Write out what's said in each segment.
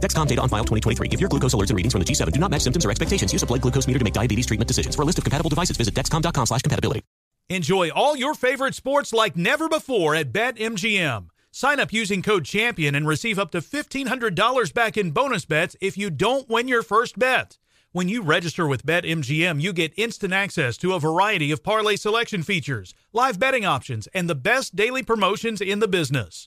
Dexcom data on file 2023. If your glucose alerts and readings from the G7 do not match symptoms or expectations, use a blood glucose meter to make diabetes treatment decisions. For a list of compatible devices, visit dexcom.com slash compatibility. Enjoy all your favorite sports like never before at BetMGM. Sign up using code CHAMPION and receive up to $1,500 back in bonus bets if you don't win your first bet. When you register with BetMGM, you get instant access to a variety of parlay selection features, live betting options, and the best daily promotions in the business.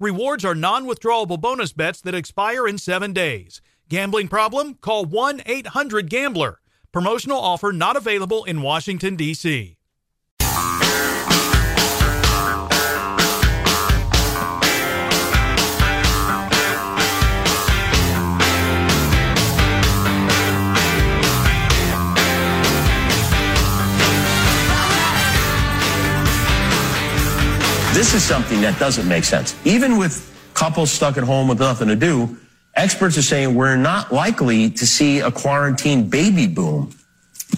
Rewards are non withdrawable bonus bets that expire in seven days. Gambling problem? Call 1 800 Gambler. Promotional offer not available in Washington, D.C. This is something that doesn't make sense. Even with couples stuck at home with nothing to do, experts are saying we're not likely to see a quarantine baby boom.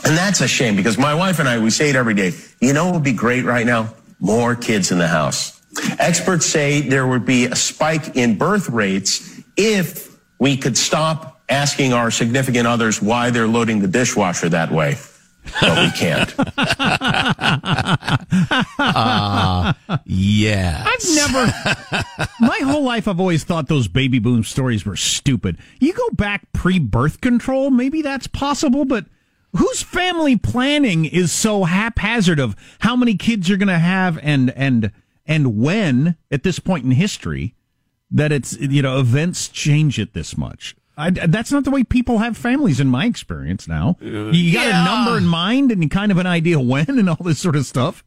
And that's a shame because my wife and I, we say it every day. You know what would be great right now? More kids in the house. Experts say there would be a spike in birth rates if we could stop asking our significant others why they're loading the dishwasher that way. But we can't. uh, yeah. I've never, my whole life, I've always thought those baby boom stories were stupid. You go back pre birth control, maybe that's possible, but whose family planning is so haphazard of how many kids you're going to have and, and, and when at this point in history that it's, you know, events change it this much? I, that's not the way people have families in my experience now. Uh, you got yeah. a number in mind and kind of an idea when and all this sort of stuff.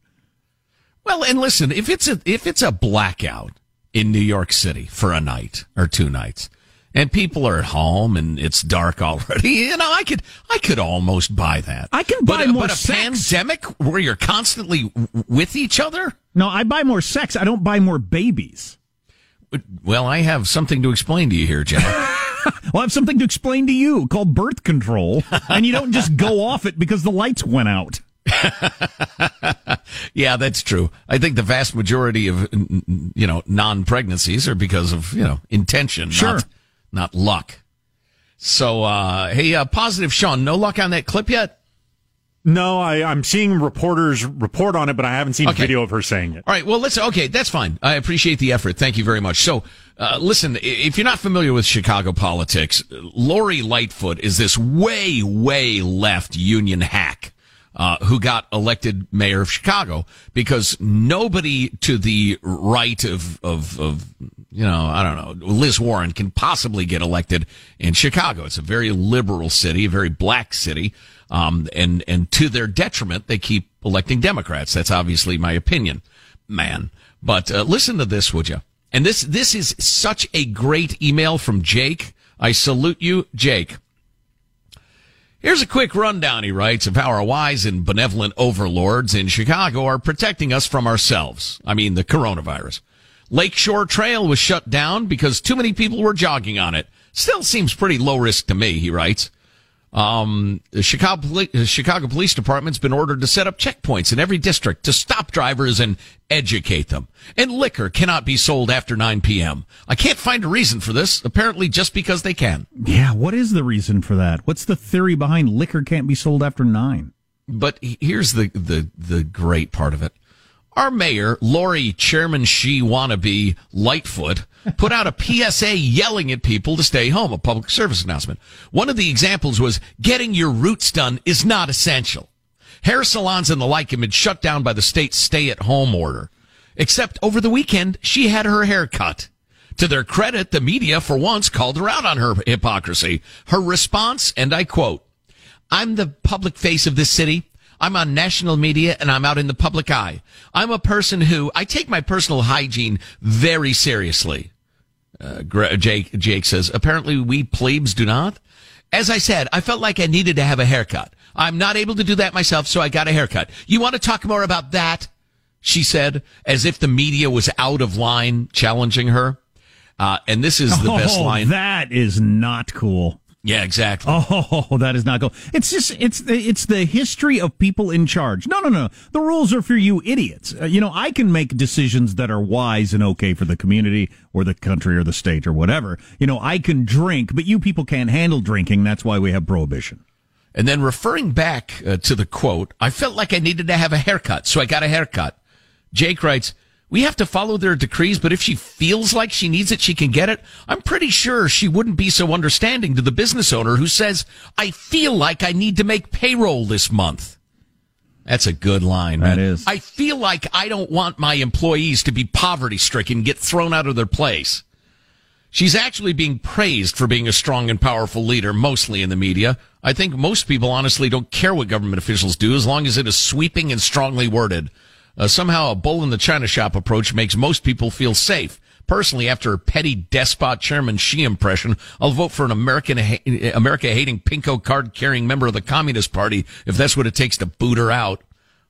Well, and listen, if it's a if it's a blackout in New York City for a night or two nights, and people are at home and it's dark already, you know, I could I could almost buy that. I can buy but, more but a sex. pandemic where you're constantly with each other. No, I buy more sex. I don't buy more babies. Well, I have something to explain to you here, Jack. well, I have something to explain to you called birth control, and you don't just go off it because the lights went out. yeah, that's true. I think the vast majority of you know non-pregnancies are because of you know intention, sure. not not luck. So, uh, hey, uh, positive Sean, no luck on that clip yet. No, I, I'm seeing reporters report on it, but I haven't seen Okay. video of her saying it. All right. Well, let's. Okay, that's fine. I appreciate the effort. Thank you very much. So, uh, listen, if you're not familiar with Chicago politics, Lori Lightfoot is this way, way left union hack. Uh, who got elected mayor of Chicago because nobody to the right of, of, of, you know, I don't know, Liz Warren can possibly get elected in Chicago. It's a very liberal city, a very black city. Um, and, and to their detriment, they keep electing Democrats. That's obviously my opinion, man. But uh, listen to this, would you? And this this is such a great email from Jake. I salute you, Jake. Here's a quick rundown, he writes, of how our wise and benevolent overlords in Chicago are protecting us from ourselves. I mean, the coronavirus. Lakeshore Trail was shut down because too many people were jogging on it. Still seems pretty low risk to me, he writes. Um, the Chicago, Chicago Police Department's been ordered to set up checkpoints in every district to stop drivers and educate them. And liquor cannot be sold after 9 p.m. I can't find a reason for this, apparently just because they can. Yeah, what is the reason for that? What's the theory behind liquor can't be sold after 9? But here's the, the, the great part of it. Our mayor, Lori Chairman Xi wannabe Lightfoot, put out a PSA yelling at people to stay home, a public service announcement. One of the examples was getting your roots done is not essential. Hair salons and the like have been shut down by the state's stay at home order. Except over the weekend, she had her hair cut. To their credit, the media for once called her out on her hypocrisy. Her response, and I quote, I'm the public face of this city. I'm on national media and I'm out in the public eye. I'm a person who I take my personal hygiene very seriously. Uh, Jake, Jake says, apparently we plebes do not. As I said, I felt like I needed to have a haircut. I'm not able to do that myself, so I got a haircut. You want to talk more about that? She said, as if the media was out of line challenging her. Uh, and this is the oh, best line. That is not cool. Yeah, exactly. Oh, that is not cool. It's just it's it's the history of people in charge. No, no, no. The rules are for you idiots. Uh, you know, I can make decisions that are wise and okay for the community or the country or the state or whatever. You know, I can drink, but you people can't handle drinking. That's why we have prohibition. And then referring back uh, to the quote, I felt like I needed to have a haircut, so I got a haircut. Jake writes, we have to follow their decrees, but if she feels like she needs it, she can get it. I'm pretty sure she wouldn't be so understanding to the business owner who says, I feel like I need to make payroll this month. That's a good line. That man. is. I feel like I don't want my employees to be poverty stricken, get thrown out of their place. She's actually being praised for being a strong and powerful leader, mostly in the media. I think most people honestly don't care what government officials do as long as it is sweeping and strongly worded. Uh, somehow a bull in the china shop approach makes most people feel safe. Personally, after a petty despot chairman Xi impression, I'll vote for an American America hating pinko card carrying member of the Communist Party if that's what it takes to boot her out.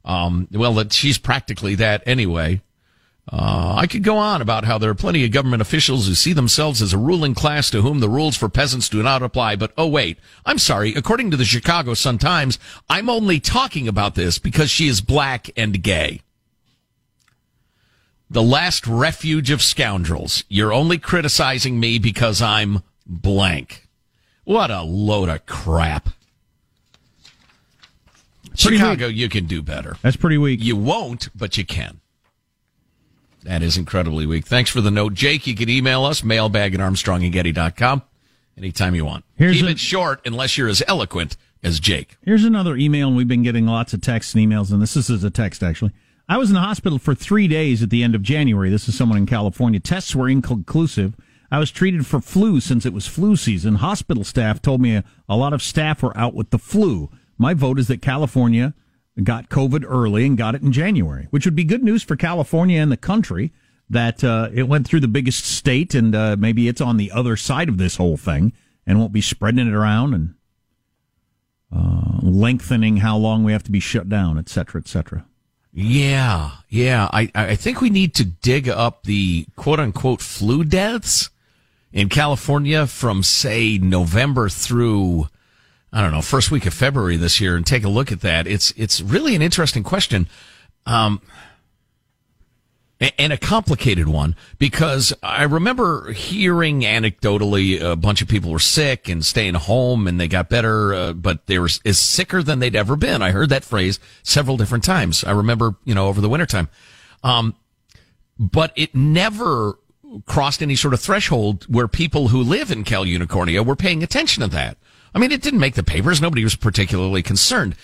Um, well, that she's practically that anyway. Uh, I could go on about how there are plenty of government officials who see themselves as a ruling class to whom the rules for peasants do not apply. But oh wait, I'm sorry. According to the Chicago Sun Times, I'm only talking about this because she is black and gay the last refuge of scoundrels. You're only criticizing me because I'm blank. What a load of crap. Pretty Chicago, weak. you can do better. That's pretty weak. You won't, but you can. That is incredibly weak. Thanks for the note. Jake, you can email us, mailbag at armstrongandgetty.com anytime you want. Here's Keep a- it short unless you're as eloquent as Jake. Here's another email, and we've been getting lots of texts and emails, and this is a text actually. I was in the hospital for three days at the end of January. This is someone in California. Tests were inconclusive. I was treated for flu since it was flu season. Hospital staff told me a, a lot of staff were out with the flu. My vote is that California got COVID early and got it in January, which would be good news for California and the country that uh, it went through the biggest state and uh, maybe it's on the other side of this whole thing and won't be spreading it around and uh, lengthening how long we have to be shut down, et cetera, et cetera. Yeah, yeah. I, I think we need to dig up the quote unquote flu deaths in California from say November through I don't know first week of February this year and take a look at that. It's it's really an interesting question. Um, and a complicated one because I remember hearing anecdotally a bunch of people were sick and staying home and they got better, uh, but they were as sicker than they'd ever been. I heard that phrase several different times. I remember, you know, over the wintertime. Um, but it never crossed any sort of threshold where people who live in Cal Unicornia were paying attention to that. I mean, it didn't make the papers. Nobody was particularly concerned.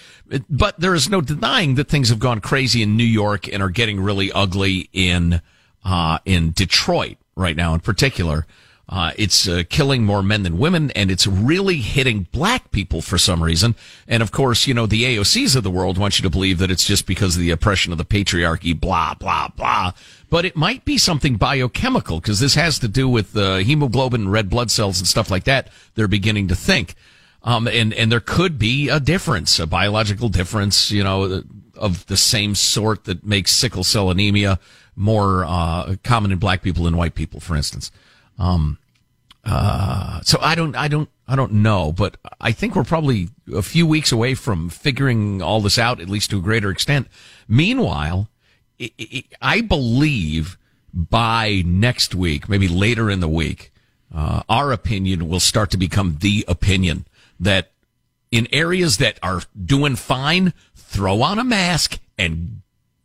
But there is no denying that things have gone crazy in New York and are getting really ugly in, uh, in Detroit right now in particular. Uh, it's uh, killing more men than women, and it's really hitting black people for some reason. And of course, you know, the AOCs of the world want you to believe that it's just because of the oppression of the patriarchy, blah, blah, blah. But it might be something biochemical, because this has to do with uh, hemoglobin, red blood cells, and stuff like that. They're beginning to think. Um, and, and there could be a difference, a biological difference, you know, of the same sort that makes sickle cell anemia more uh, common in black people than white people, for instance. Um, uh, so I don't, I don't, I don't know, but I think we're probably a few weeks away from figuring all this out, at least to a greater extent. Meanwhile, it, it, I believe by next week, maybe later in the week, uh, our opinion will start to become the opinion that in areas that are doing fine, throw on a mask and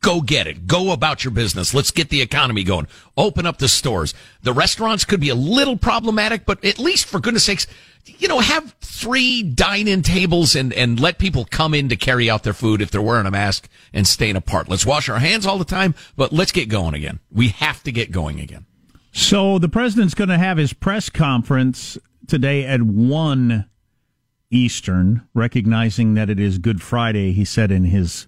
Go get it. Go about your business. Let's get the economy going. Open up the stores. The restaurants could be a little problematic, but at least for goodness sakes, you know, have three dine-in tables and, and let people come in to carry out their food if they're wearing a mask and staying apart. Let's wash our hands all the time, but let's get going again. We have to get going again. So the president's going to have his press conference today at 1 Eastern, recognizing that it is Good Friday, he said in his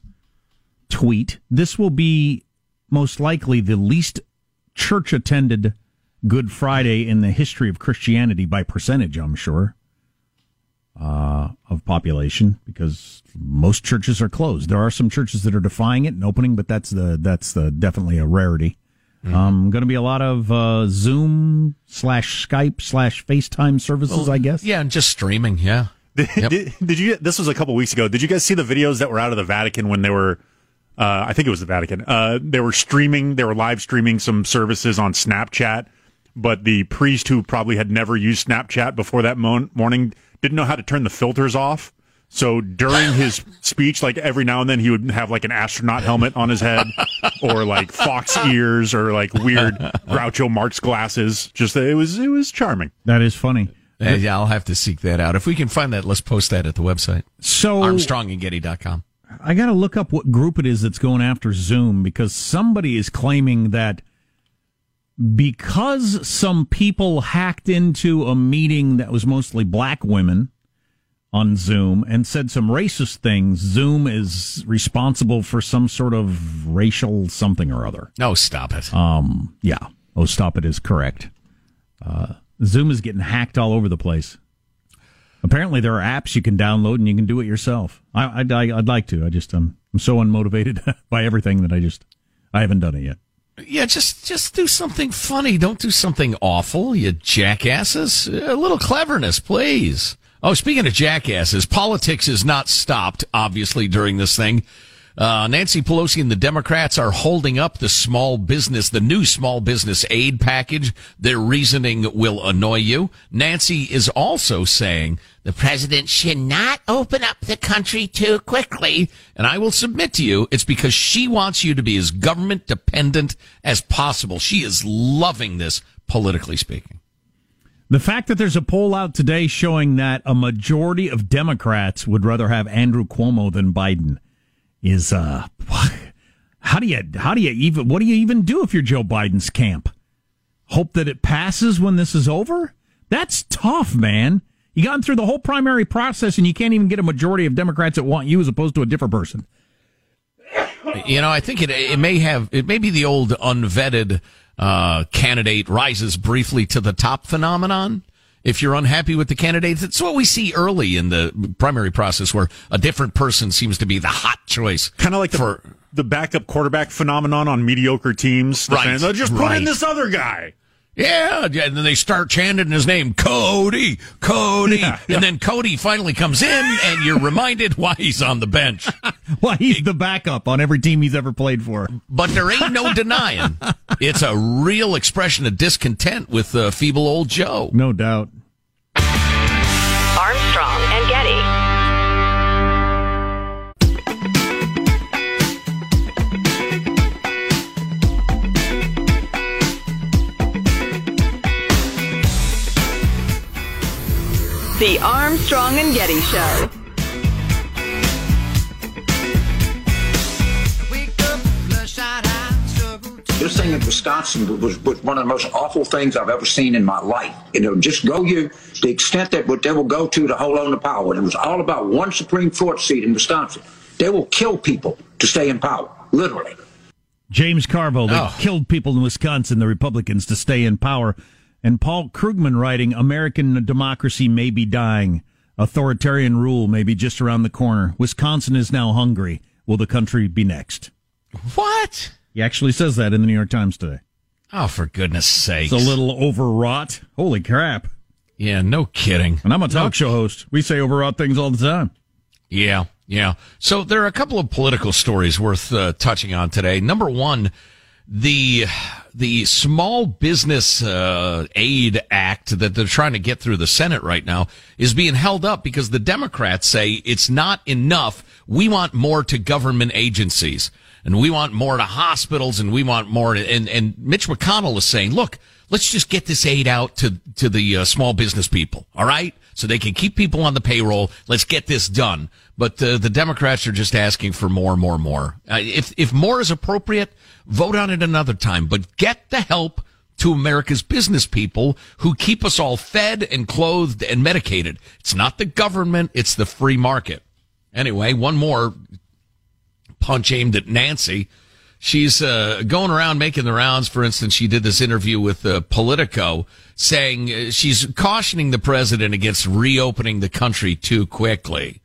tweet. This will be most likely the least church attended Good Friday in the history of Christianity by percentage, I'm sure, uh, of population, because most churches are closed. There are some churches that are defying it and opening, but that's the that's the definitely a rarity. Mm-hmm. Um, going to be a lot of uh, Zoom slash Skype slash FaceTime services, well, I guess. Yeah, and just streaming. Yeah. Did, yep. did, did you? This was a couple weeks ago. Did you guys see the videos that were out of the Vatican when they were uh, I think it was the Vatican. Uh, they were streaming, they were live streaming some services on Snapchat, but the priest who probably had never used Snapchat before that mo- morning didn't know how to turn the filters off. So during his speech, like every now and then, he would have like an astronaut helmet on his head, or like fox ears, or like weird Groucho Marx glasses. Just it was it was charming. That is funny. Yeah, I'll have to seek that out. If we can find that, let's post that at the website. So ArmstrongandGetty.com. I got to look up what group it is that's going after Zoom because somebody is claiming that because some people hacked into a meeting that was mostly black women on Zoom and said some racist things, Zoom is responsible for some sort of racial something or other. No, stop it. Um, yeah. Oh, stop it is correct. Uh, Zoom is getting hacked all over the place. Apparently, there are apps you can download and you can do it yourself. I, would I'd like to. I just um, I'm so unmotivated by everything that I just I haven't done it yet. Yeah, just just do something funny. Don't do something awful, you jackasses. A little cleverness, please. Oh, speaking of jackasses, politics is not stopped, obviously, during this thing. Uh, Nancy Pelosi and the Democrats are holding up the small business, the new small business aid package. Their reasoning will annoy you. Nancy is also saying the president should not open up the country too quickly. And I will submit to you, it's because she wants you to be as government dependent as possible. She is loving this, politically speaking. The fact that there's a poll out today showing that a majority of Democrats would rather have Andrew Cuomo than Biden is uh how do you how do you even what do you even do if you're Joe Biden's camp? Hope that it passes when this is over? That's tough, man. You gone through the whole primary process and you can't even get a majority of Democrats that want you as opposed to a different person. You know, I think it it may have it may be the old unvetted uh, candidate rises briefly to the top phenomenon if you're unhappy with the candidates. It's what we see early in the primary process where a different person seems to be the hot choice. Kind of like for the, the, backup quarterback phenomenon on mediocre teams. Right. Fans, they'll just put right. in this other guy. Yeah, and then they start chanting his name, Cody, Cody, yeah, yeah. and then Cody finally comes in, and you're reminded why he's on the bench. why he's the backup on every team he's ever played for. But there ain't no denying it's a real expression of discontent with uh, feeble old Joe. No doubt. The Armstrong and Getty Show. This thing in Wisconsin was, was one of the most awful things I've ever seen in my life. You know, just go you the extent that what they will go to to hold on to power. And it was all about one Supreme Court seat in Wisconsin. They will kill people to stay in power, literally. James Carville, they Oh. killed people in Wisconsin, the Republicans, to stay in power. And Paul Krugman writing, American democracy may be dying. Authoritarian rule may be just around the corner. Wisconsin is now Hungary. Will the country be next? What? He actually says that in the New York Times today. Oh, for goodness sake. It's a little overwrought. Holy crap. Yeah, no kidding. And I'm a talk show host. We say overwrought things all the time. Yeah, yeah. So there are a couple of political stories worth uh, touching on today. Number one, the the Small Business uh, Aid Act that they're trying to get through the Senate right now is being held up because the Democrats say it's not enough. We want more to government agencies, and we want more to hospitals, and we want more. And and Mitch McConnell is saying, look, let's just get this aid out to to the uh, small business people. All right, so they can keep people on the payroll. Let's get this done. But uh, the Democrats are just asking for more, more, more. Uh, if if more is appropriate, vote on it another time. But get the help to America's business people who keep us all fed and clothed and medicated. It's not the government; it's the free market. Anyway, one more punch aimed at Nancy. She's uh, going around making the rounds. For instance, she did this interview with uh, Politico saying uh, she's cautioning the president against reopening the country too quickly.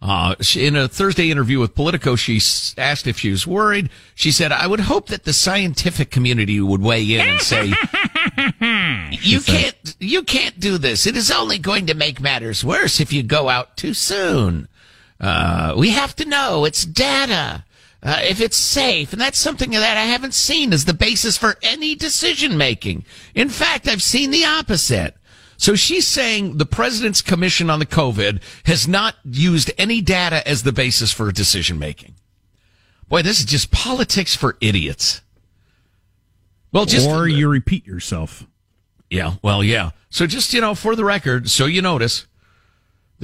Uh, she, in a Thursday interview with Politico, she asked if she was worried. She said, I would hope that the scientific community would weigh in and say, you can't, you can't do this. It is only going to make matters worse if you go out too soon. Uh, we have to know it's data. Uh, if it's safe, and that's something that I haven't seen as the basis for any decision making. In fact, I've seen the opposite. So she's saying the president's commission on the COVID has not used any data as the basis for decision making. Boy, this is just politics for idiots. Well, just or you repeat yourself. yeah, well, yeah. So just, you know, for the record, so you notice,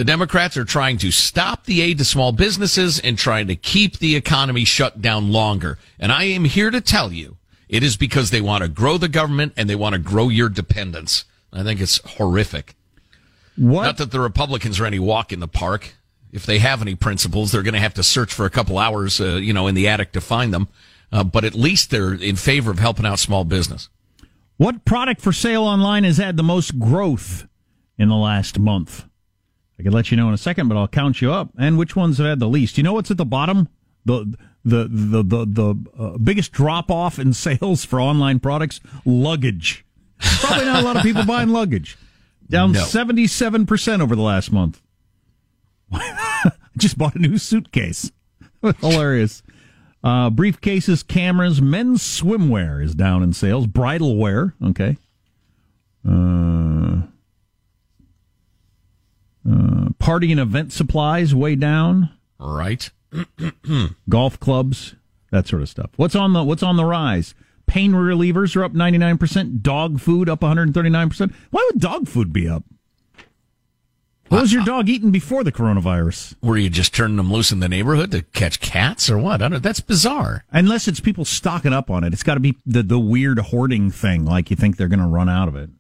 the Democrats are trying to stop the aid to small businesses and trying to keep the economy shut down longer. And I am here to tell you, it is because they want to grow the government and they want to grow your dependence. I think it's horrific. What? Not that the Republicans are any walk in the park. If they have any principles, they're going to have to search for a couple hours, uh, you know, in the attic to find them. Uh, but at least they're in favor of helping out small business. What product for sale online has had the most growth in the last month? I can let you know in a second, but I'll count you up. And which ones have had the least? You know what's at the bottom? The the the the the uh, biggest drop off in sales for online products: luggage. Probably not a lot of people buying luggage. Down seventy seven percent over the last month. I just bought a new suitcase. Hilarious. Uh, briefcases, cameras, men's swimwear is down in sales. Bridal wear, okay. Uh, uh, party and event supplies way down. Right. Golf clubs, that sort of stuff. What's on the What's on the rise? Pain relievers are up ninety nine percent. Dog food up one hundred thirty nine percent. Why would dog food be up? What was your dog eating before the coronavirus? Were you just turning them loose in the neighborhood to catch cats or what? I don't, that's bizarre. Unless it's people stocking up on it, it's got to be the the weird hoarding thing. Like you think they're going to run out of it.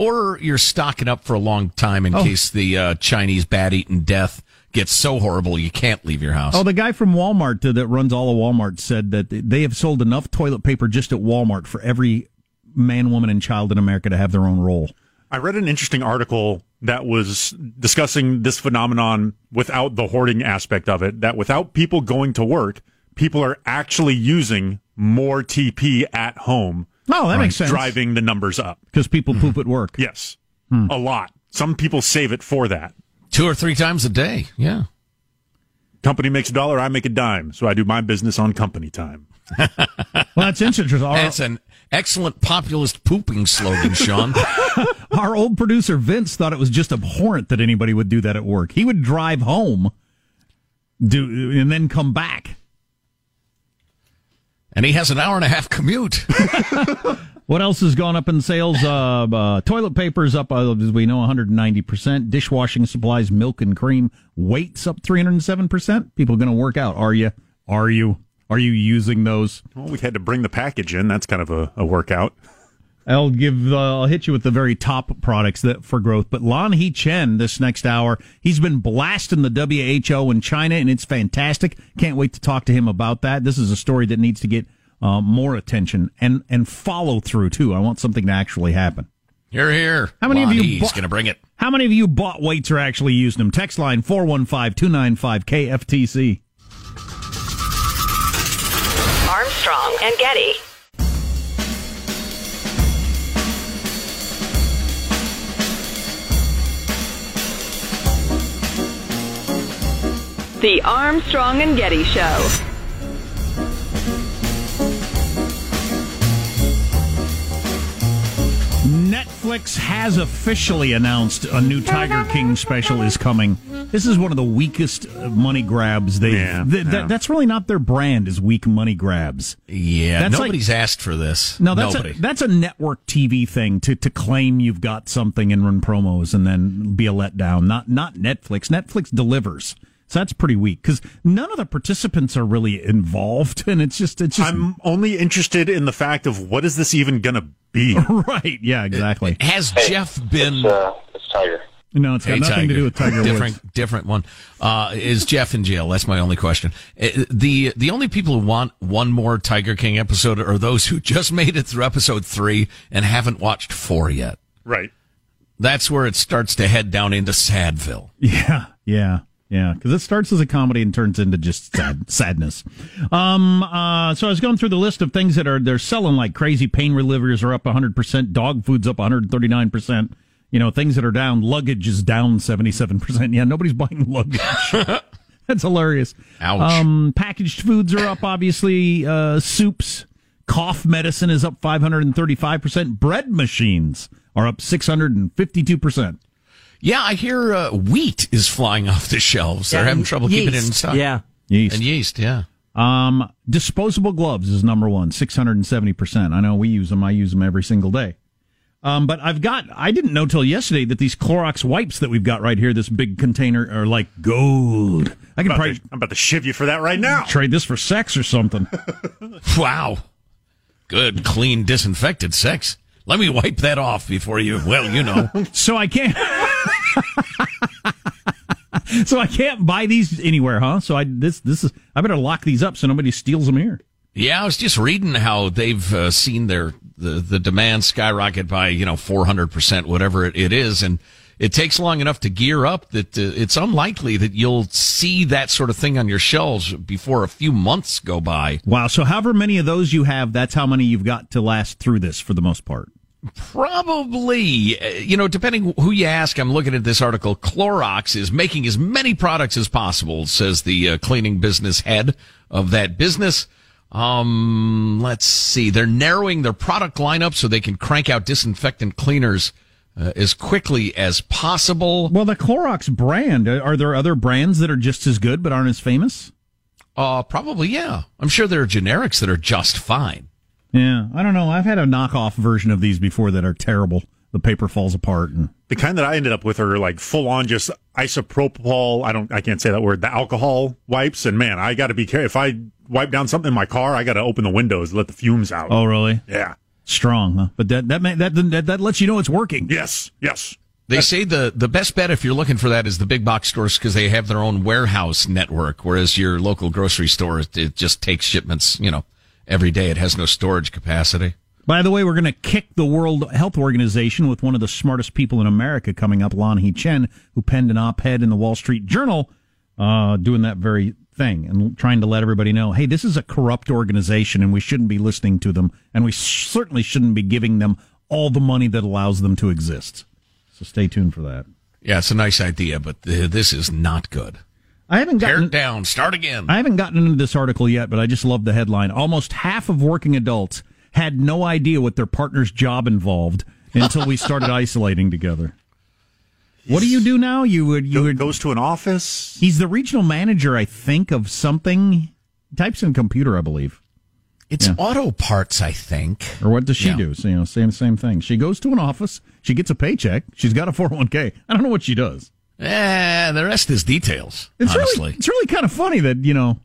Or you're stocking up for a long time in Oh. case the uh, Chinese bat eating death gets so horrible you can't leave your house. Oh, the guy from Walmart uh, that runs all of Walmart said that they have sold enough toilet paper just at Walmart for every man, woman, and child in America to have their own roll. I read an interesting article that was discussing this phenomenon without the hoarding aspect of it. That without people going to work, people are actually using more TP at home. Oh, that makes sense. Driving the numbers up. Because people poop at work. Yes. Hmm. A lot. Some people save it for that. Two or three times a day. Yeah. Company makes a dollar, I make a dime. So I do my business on company time. Well, that's interesting. Our, That's an excellent populist pooping slogan, Sean. our old producer Vince thought it was just abhorrent that anybody would do that at work. He would drive home, do and then come back. And he has an hour and a half commute. What else has gone up in sales? Uh, uh, toilet paper's up, uh, as we know, 190%. Dishwashing supplies, milk and cream, weights up 307%. People going to work out. Are you? Are you? Are you using those? Well, we had to bring the package in. That's kind of a, a workout. I'll give. Uh, I'll hit you with the very top products that for growth. But Lanhee Chen this next hour, he's been blasting the WHO in China, and it's fantastic. Can't wait to talk to him about that. This is a story that needs to get uh, more attention and and follow through too. I want something to actually happen. You're here. How many of you He's bought- going to bring it. How many of you bought weights or actually used them? Text line 415-295 KFTC. Armstrong and Getty. The Armstrong and Getty Show. Netflix has officially announced a new Tiger King special is coming. This is one of the weakest uh, money grabs they. Yeah, th- th- that's really not their brand. Is weak money grabs. Yeah, That's nobody's asked for this. No, that's Nobody. a, that's a network TV thing to, to claim you've got something and run promos and then be a letdown. Not not Netflix. Netflix delivers. So that's pretty weak because none of the participants are really involved, and it's just it's just I'm only interested in the fact of what is this even going to be? right. Yeah, exactly. Has Jeff been? it's Tiger. No, it's got Hey, nothing to Tiger. do with Tiger different, Woods. Different one. Uh, is Jeff in jail? That's my only question. Uh, The the only people who want one more Tiger King episode are those who just made it through episode three and haven't watched four yet. Right. That's where it starts to head down into Sadville. Yeah, yeah, yeah. Because it starts as a comedy and turns into just sad, sadness. Um. Uh. So I was going through the list of things that are they're selling like crazy. Pain relievers are up 100. percent Dog food's up 139 percent. You know, things that are down. Luggage is down 77 percent. Yeah, nobody's buying luggage. That's hilarious. Ouch. Um. Packaged foods are up. Obviously, uh, soups. Cough medicine is up 535 percent. Bread machines are up 652 percent. Yeah, I hear uh, wheat is flying off the shelves. They're having trouble keeping it in stock. Yeah. Yeast. And yeast, yeah. Um, disposable gloves is number one, 670%. I know we use them. I use them every single day. Um, but I've got, I didn't know till yesterday that these Clorox wipes that we've got right here, this big container, are like gold. I can About probably to- I'm about to shiv you for that right now. trade this for sex or something. Wow. Good, clean, disinfected sex. Let me wipe that off before you, well, you know. so I can't. so I can't buy these anywhere, huh? So I this this is I better lock these up so nobody steals them here. Yeah, I was just reading how they've uh, seen their the, the demand skyrocket by you know four hundred percent, whatever it, it is, and it takes long enough to gear up that uh, it's unlikely that you'll see that sort of thing on your shelves before a few months go by. Wow. So however many of those you have, that's how many you've got to last through this for the most part. Probably, uh, you know, depending who you ask. I'm looking at this article. Clorox is making as many products as possible, says the uh, cleaning business head of that business. Um, let's see. They're narrowing their product lineup so they can crank out disinfectant cleaners uh, as quickly as possible. Well, the Clorox brand, uh, are there other brands that are just as good but aren't as famous? Uh, probably, yeah. I'm sure there are generics that are just fine. Yeah, I don't know. I've had a knockoff version of these before that are terrible. The paper falls apart and The kind that I ended up with are like full on just isopropyl. I don't, I can't say that word. The alcohol wipes, and man, I got to be careful. If I wipe down something in my car, I got to open the windows, let the fumes out. Oh, really? Yeah. Strong, huh? But that that may, that, that that lets you know it's working. Yes. Yes. They say the, the best bet if you're looking for that is the big box stores because they have their own warehouse network, whereas your local grocery store, it, it just takes shipments, you know, every day. It has no storage capacity. By the way, we're going to kick the World Health Organization with one of the smartest people in America coming up, Lanhee Chen, who penned an op-ed in the Wall Street Journal, uh, doing that very thing and trying to let everybody know, hey, this is a corrupt organization and we shouldn't be listening to them, and we certainly shouldn't be giving them all the money that allows them to exist. So stay tuned for that. Yeah, it's a nice idea, but uh, this is not good. I haven't Tear gotten it down. Start again. I haven't gotten into this article yet, but I just love the headline. Almost half of working adults had no idea what their partner's job involved until we started isolating together. What do you do now? You would you would goes to an office. He's the regional manager, I think, of something. Types in computer, I believe. It's auto parts, I think. Or what does she Yeah. do? So, you know, same same thing. She goes to an office. She gets a paycheck. She's got a four hundred one k. I don't know what she does. Eh, the rest is details. It's honestly, really it's really kind of funny that you know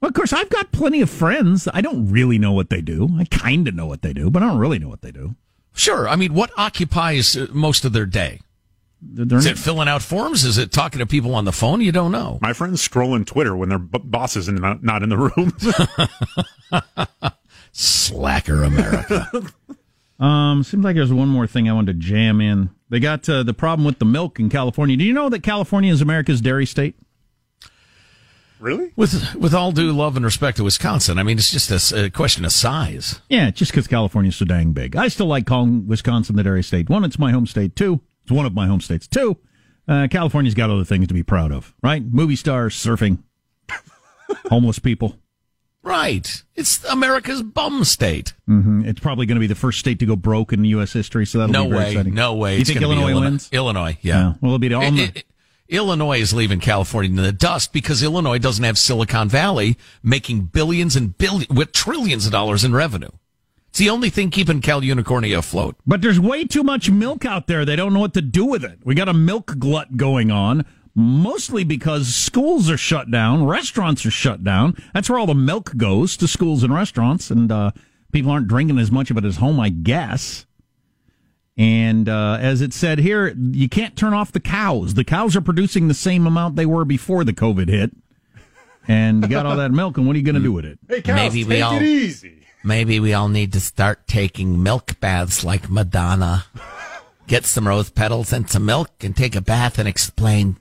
Well, of course, I've got plenty of friends. I don't really know what they do. I kind of know what they do, but I don't really know what they do. Sure. I mean, what occupies uh, most of their day? They're Is it filling out forms? Is it talking to people on the phone? You don't know. My friends scrolling Twitter when their b- boss is not, not in the room. Slacker America. Um, seems like there's one more thing I wanted to jam in. They got uh, the problem with the milk in California. Do you know that California is America's dairy state? really? with with all due love and respect to Wisconsin, I mean, it's just a question of size. Yeah, just because California's so dang big. I still like calling Wisconsin the dairy state. One, it's my home state. Two, it's one of my home states. Two, uh, California's got other things to be proud of, right? Movie stars, surfing, homeless people. Right. It's America's bum state. hmm It's probably going to be the first state to go broke in U.S. history, so that'll No be very way. exciting. No way. You It's think Illinois Illinois. wins? Illinois, yeah. Well, it'll be all It- the- it- Illinois is leaving California in the dust because Illinois doesn't have Silicon Valley making billions and billions with trillions of dollars in revenue. It's the only thing keeping Cal Unicornia afloat. But there's way too much milk out there. They don't know what to do with it. We got a milk glut going on, mostly because schools are shut down, restaurants are shut down. That's where all the milk goes to schools and restaurants, and uh, people aren't drinking as much of it as home, I guess. And uh, as it said here, you can't turn off the cows. The cows are producing the same amount they were before the COVID hit. And you got all that milk, and what are you going to do with it? Hey, cows, Maybe we all- it easy. Maybe we all need to start taking milk baths like Madonna. Get some rose petals and some milk and take a bath and explain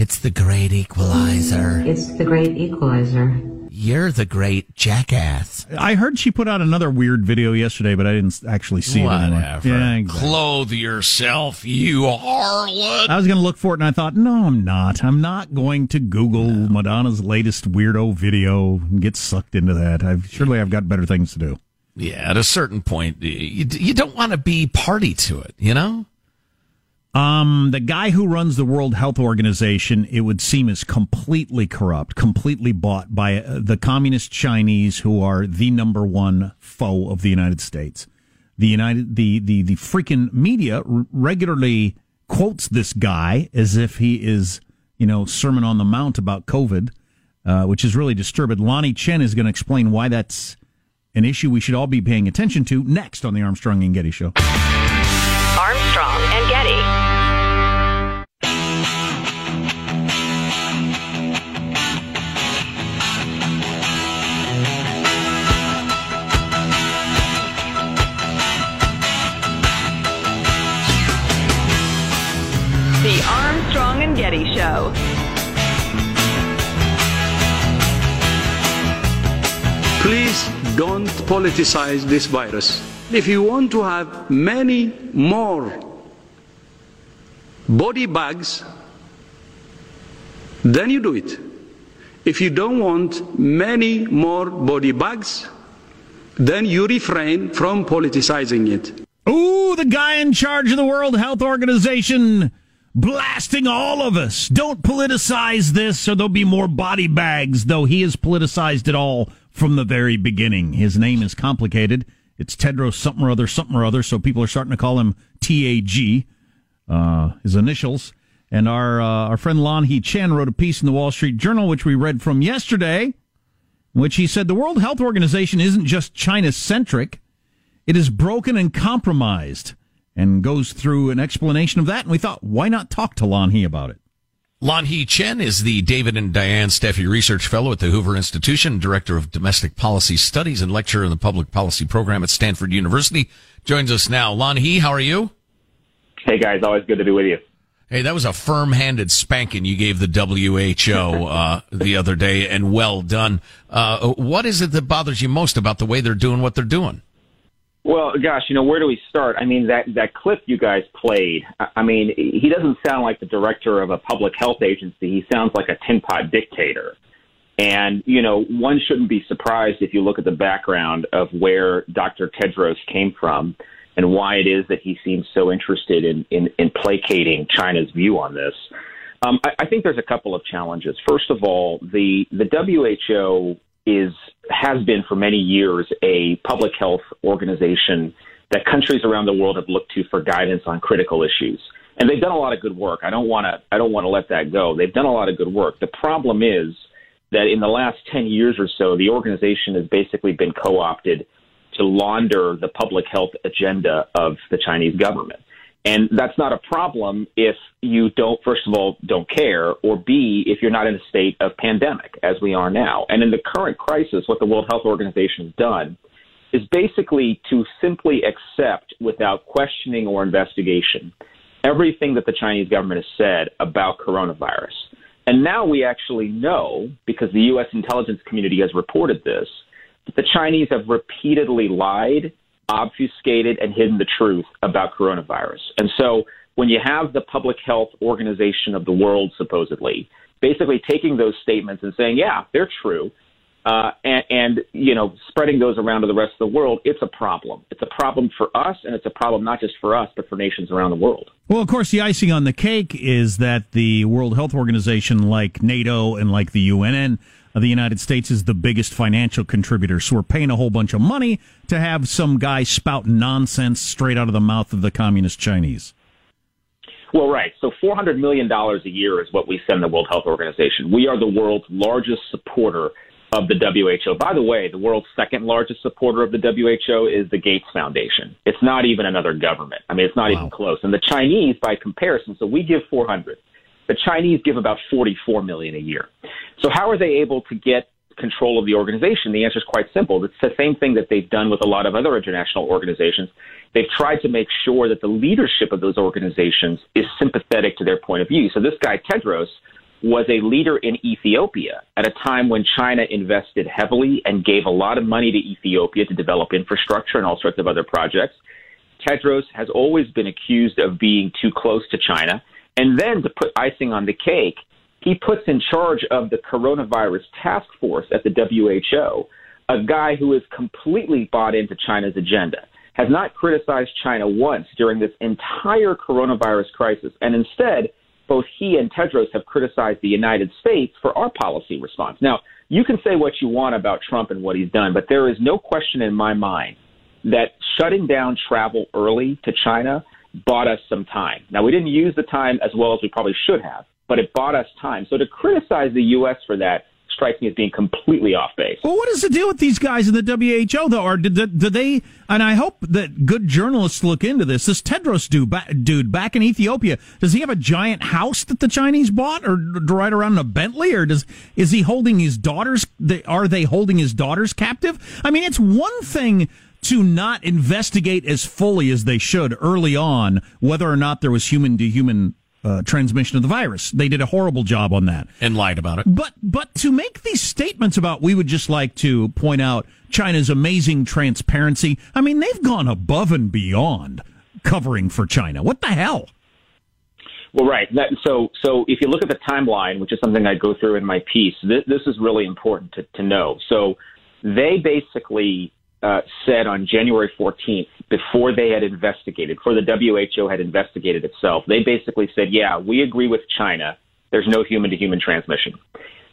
it's the great equalizer. It's the great equalizer. You're the great jackass. I heard she put out another weird video yesterday, but I didn't actually see it. Whatever. Yeah, exactly. Clothe yourself, you harlot. I was going to look for it, and I thought, no, I'm not. I'm not going to Google Madonna's latest weirdo video and get sucked into that. I've surely I've got better things to do. Yeah, at a certain point, you, you don't want to be party to it, you know? Um, the guy who runs the World Health Organization, it would seem, is completely corrupt, completely bought by uh, the communist Chinese, who are the number one foe of the United States. The United, the the the freaking media regularly quotes this guy as if he is, you know, Sermon on the Mount about COVID, uh, which is really disturbing. Lanhee Chen is going to explain why that's an issue we should all be paying attention to next on the Armstrong and Getty Show. The Armstrong and Getty Show. Please don't politicize this virus. If you want to have many more body bags, then you do it. If you don't want many more body bags, then you refrain from politicizing it. Ooh, the guy in charge of the World Health Organization blasting all of us. Don't politicize this or there'll be more body bags, though he has politicized it all from the very beginning. His name is complicated. It's Tedros something or other, something or other, so people are starting to call him TAG, uh, his initials. And our, uh, our friend Lanhee Chen wrote a piece in the Wall Street Journal, which we read from yesterday, in which he said the World Health Organization isn't just China centric. It is broken and compromised and goes through an explanation of that. And we thought, why not talk to Lanhee about it? Lanhee Chen is the David and Diane Steuer Research Fellow at the Hoover Institution, Director of Domestic Policy Studies, and lecturer in the Public Policy Program at Stanford University. Joins us now. Lanhee, how are you? Hey guys, always good to be with you. Hey, that was a firm-handed spanking you gave the WHO uh, the other day, and well done. Uh, what is it that bothers you most about the way they're doing what they're doing? Well, gosh, you know, where do we start? I mean, that that clip you guys played. I mean, he doesn't sound like the director of a public health agency. He sounds like a tin pot dictator. And you know, one shouldn't be surprised if you look at the background of where Dr. Tedros came from and why it is that he seems so interested in in, in placating China's view on this. Um, I, I think there's a couple of challenges. First of all, the the WHO is has been for many years a public health organization that countries around the world have looked to for guidance on critical issues. And they've done a lot of good work. I don't want to I don't want to let that go. They've done a lot of good work. The problem is that in the last 10 years or so, the organization has basically been co opted to launder the public health agenda of the Chinese government. And that's not a problem if you don't, first of all, don't care, or B, if you're not in a state of pandemic, as we are now. And in the current crisis, what the World Health Organization has done is basically to simply accept without questioning or investigation everything that the Chinese government has said about coronavirus. And now we actually know, because the U.S. intelligence community has reported this, that the Chinese have repeatedly lied, obfuscated, and hidden the truth about coronavirus. And so when you have the Public Health Organization of the world, supposedly, basically taking those statements and saying, yeah, they're true, uh, and, and you know spreading those around to the rest of the world, it's a problem. It's a problem for us, and it's a problem not just for us, but for nations around the world. Well, of course, the icing on the cake is that the World Health Organization, like NATO and like the UNN, the United States is the biggest financial contributor. So we're paying a whole bunch of money to have some guy spout nonsense straight out of the mouth of the communist Chinese. Well, right. So $400 million a year is what we send the World Health Organization. We are the world's largest supporter of the WHO. By the way, the world's second largest supporter of the WHO is the Gates Foundation. It's not even another government. I mean, it's not wow. even close. And the Chinese, by comparison, so we give 400. The Chinese give about 44 million a year. So how are they able to get control of the organization? The answer is quite simple. It's the same thing that they've done with a lot of other international organizations. They've tried to make sure that the leadership of those organizations is sympathetic to their point of view. So this guy, Tedros, was a leader in Ethiopia at a time when China invested heavily and gave a lot of money to Ethiopia to develop infrastructure and all sorts of other projects. Tedros has always been accused of being too close to China. And then to put icing on the cake, he puts in charge of the coronavirus task force at the WHO a guy who is completely bought into China's agenda, has not criticized China once during this entire coronavirus crisis, and instead both he and Tedros have criticized the United States for our policy response. Now, you can say what you want about Trump and what he's done, but there is no question in my mind that shutting down travel early to China bought us some time. Now, we didn't use the time as well as we probably should have, but it bought us time. So to criticize the U.S. for that strikes me as being completely off base. Well, what is the deal with these guys in the WHO, though? Or did, did, did they, and I hope that good journalists look into this, this Tedros dude, dude back in Ethiopia, does he have a giant house that the Chinese bought or ride around in a Bentley? Or does, is he holding his daughters, are they holding his daughters captive? I mean, it's one thing to not investigate as fully as they should early on whether or not there was human to human uh, transmission of the virus. They did a horrible job on that and lied about it. But but to make these statements about we would just like to point out China's amazing transparency. I mean, they've gone above and beyond covering for China. What the hell? Well, right. That, so, so if you look at the timeline, which is something I go through in my piece, this, this is really important to, to know. So, they basically uh, said on January 14th, before they had investigated, before the WHO had investigated itself, they basically said, yeah, we agree with China. There's no human to human transmission.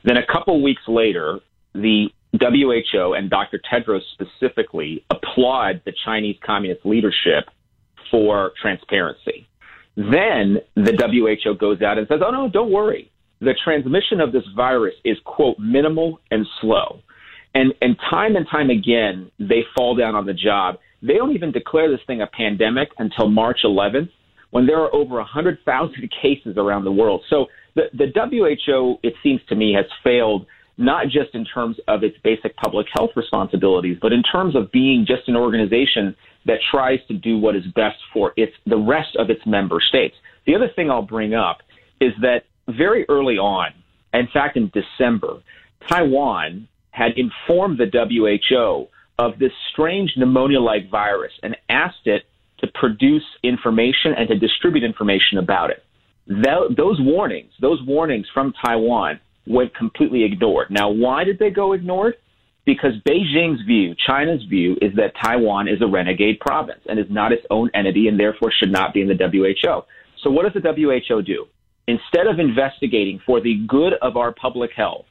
Then a couple weeks later, the WHO and Dr. Tedros specifically applaud the Chinese communist leadership for transparency. Then the WHO goes out and says, oh, no, don't worry. The transmission of this virus is, quote, minimal and slow. And and time and time again, they fall down on the job. They don't even declare this thing a pandemic until March 11th, when there are over 100,000 cases around the world. So the the WHO, it seems to me, has failed not just in terms of its basic public health responsibilities, but in terms of being just an organization that tries to do what is best for its the rest of its member states. The other thing I'll bring up is that very early on, in fact in December, Taiwan had informed the WHO of this strange pneumonia like virus and asked it to produce information and to distribute information about it. Those warnings, those warnings from Taiwan went completely ignored. Now, why did they go ignored? Because Beijing's view, China's view, is that Taiwan is a renegade province and is not its own entity and therefore should not be in the WHO. So, what does the WHO do? Instead of investigating for the good of our public health,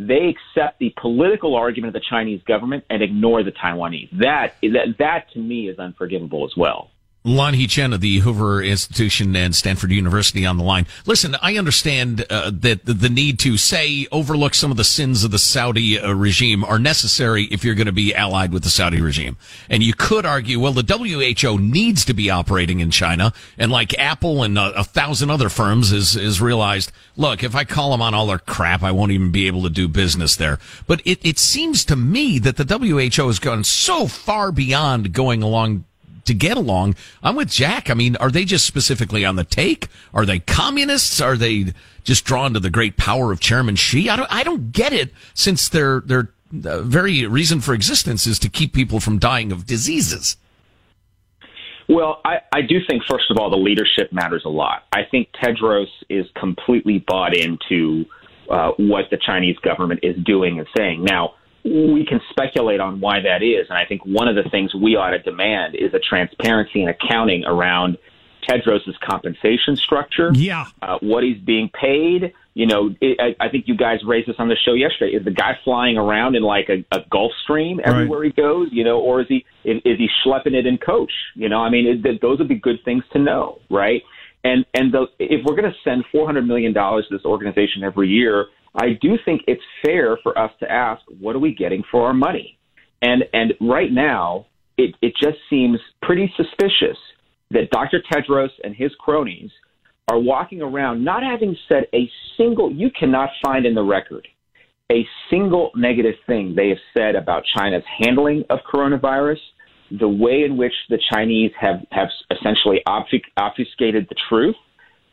they accept the political argument of the Chinese government and ignore the Taiwanese. That that that to me is unforgivable as well. Lanhee Chen of the Hoover Institution and Stanford University on the line. Listen, I understand uh, that the need to say overlook some of the sins of the Saudi uh, regime are necessary if you're going to be allied with the Saudi regime. And you could argue, well, the WHO needs to be operating in China, and like Apple and a, a thousand other firms, is is realized. Look, if I call them on all their crap, I won't even be able to do business there. But it it seems to me that the WHO has gone so far beyond going along to get along. I'm with Jack. I mean, are they just specifically on the take? Are they communists? Are they just drawn to the great power of Chairman Xi? I don't, I don't get it since their, their uh, very reason for existence is to keep people from dying of diseases. Well, I, I do think, first of all, the leadership matters a lot. I think Tedros is completely bought into uh, what the Chinese government is doing and saying. Now, we can speculate on why that is. And I think one of the things we ought to demand is a transparency and accounting around Tedros's compensation structure. Yeah. Uh, what he's being paid. You know, it, I, I think you guys raised this on the show yesterday. Is the guy flying around in like a, a Gulf Stream everywhere right. he goes? You know, or is he is, is he schlepping it in coach? You know, I mean, it, those would be good things to know, right? And and the, if we're going to send four hundred million dollars to this organization every year, I do think it's fair for us to ask, what are we getting for our money? And and right now, it, it just seems pretty suspicious that Dr. Tedros and his cronies are walking around not having said a single, you cannot find in the record a single negative thing they have said about China's handling of coronavirus, the way in which the Chinese have, have essentially obfuscated the truth,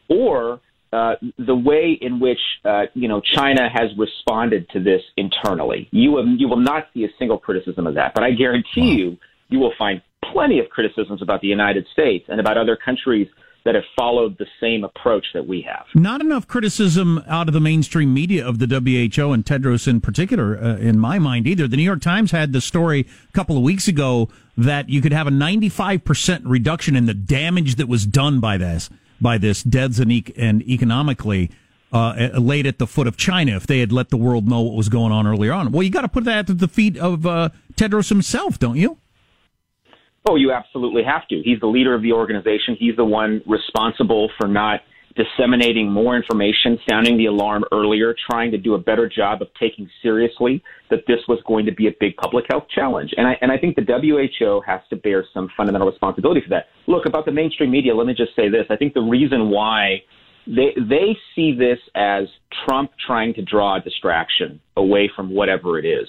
or uh, the way in which uh, you know China has responded to this internally. You will, you will not see a single criticism of that, but I guarantee you you will find plenty of criticisms about the United States and about other countries that have followed the same approach that we have. Not enough criticism out of the mainstream media of the WHO and Tedros in particular, uh, in my mind, either. The New York Times had the story a couple of weeks ago that you could have a 95% reduction in the damage that was done by this by this deaths and, e- and economically uh, laid at the foot of China if they had let the world know what was going on earlier on. Well, you got to put that at the feet of uh, Tedros himself, don't you? Oh, you absolutely have to. He's the leader of the organization. He's the one responsible for not disseminating more information, sounding the alarm earlier, trying to do a better job of taking seriously that this was going to be a big public health challenge. And I, and I think the WHO has to bear some fundamental responsibility for that. Look, about the mainstream media, let me just say this. I think the reason why they, they see this as Trump trying to draw a distraction away from whatever it is.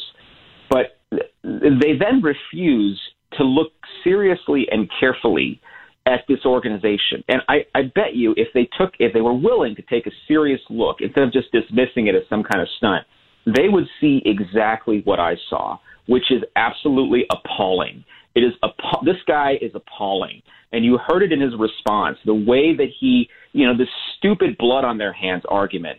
But they then refuse to look seriously and carefully at this organization. And I, I bet you if they took, if they were willing to take a serious look instead of just dismissing it as some kind of stunt, they would see exactly what I saw, which is absolutely appalling. It is app- this guy is appalling, and you heard it in his response. The way that he, you know, this stupid blood on their hands argument.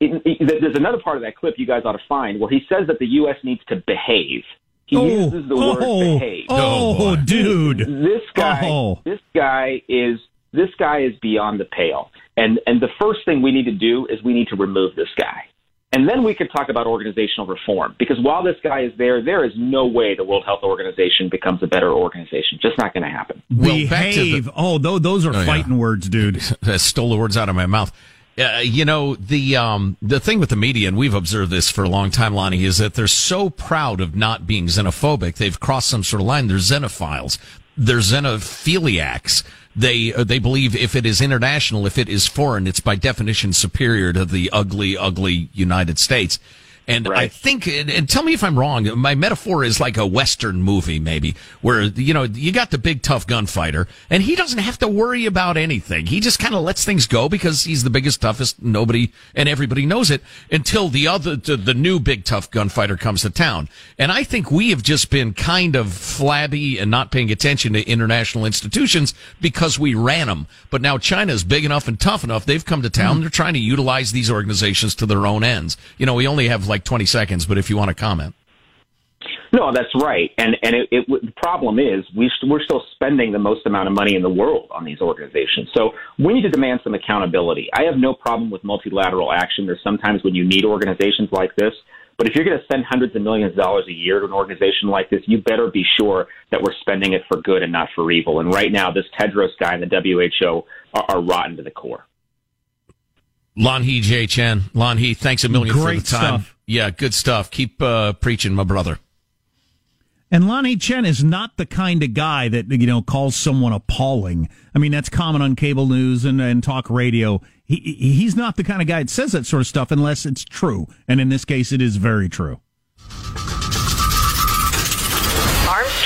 It, it, there's another part of that clip you guys ought to find where he says that the U.S. needs to behave. He oh, uses the word oh, behave. Oh, oh dude. This guy oh. this guy is this guy is beyond the pale. And and the first thing we need to do is we need to remove this guy. And then we could talk about organizational reform because while this guy is there, there is no way the World Health Organization becomes a better organization. Just not going to happen. Behave. The, oh, those are oh, fighting yeah. words, dude. That stole the words out of my mouth. Uh, you know the um, the thing with the media, and we've observed this for a long time, Lanhee, is that they're so proud of not being xenophobic. They've crossed some sort of line. They're xenophiles. They're xenophiliacs. They uh, they believe if it is international, if it is foreign, it's by definition superior to the ugly, ugly United States. And right. I think, and tell me if I'm wrong, my metaphor is like a Western movie, maybe, where, you know, you got the big tough gunfighter and he doesn't have to worry about anything. He just kind of lets things go because he's the biggest, toughest, nobody and everybody knows it until the other, the, the new big tough gunfighter comes to town. And I think we have just been kind of flabby and not paying attention to international institutions because we ran them. But now China's big enough and tough enough. They've come to town. Mm-hmm. They're trying to utilize these organizations to their own ends. You know, we only have like like 20 seconds, but if you want to comment. No, that's right. And and it, it, the problem is we st- we're still spending the most amount of money in the world on these organizations. So we need to demand some accountability. I have no problem with multilateral action. There's sometimes when you need organizations like this, But if you're going to spend hundreds of millions of dollars a year to an organization like this, you better be sure that we're spending it for good and not for evil. And right now, this Tedros guy and the WHO are, are rotten to the core. Lanhee J. Chen. Lanhee, thanks a million Great for the time. stuff. Yeah, good stuff. Keep uh, preaching, my brother. And Lanhee Chen is not the kind of guy that, you know, calls someone appalling. I mean, that's common on cable news and, and talk radio. He, he's not the kind of guy that says that sort of stuff unless it's true. And in this case, it is very true.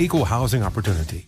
Equal housing opportunity.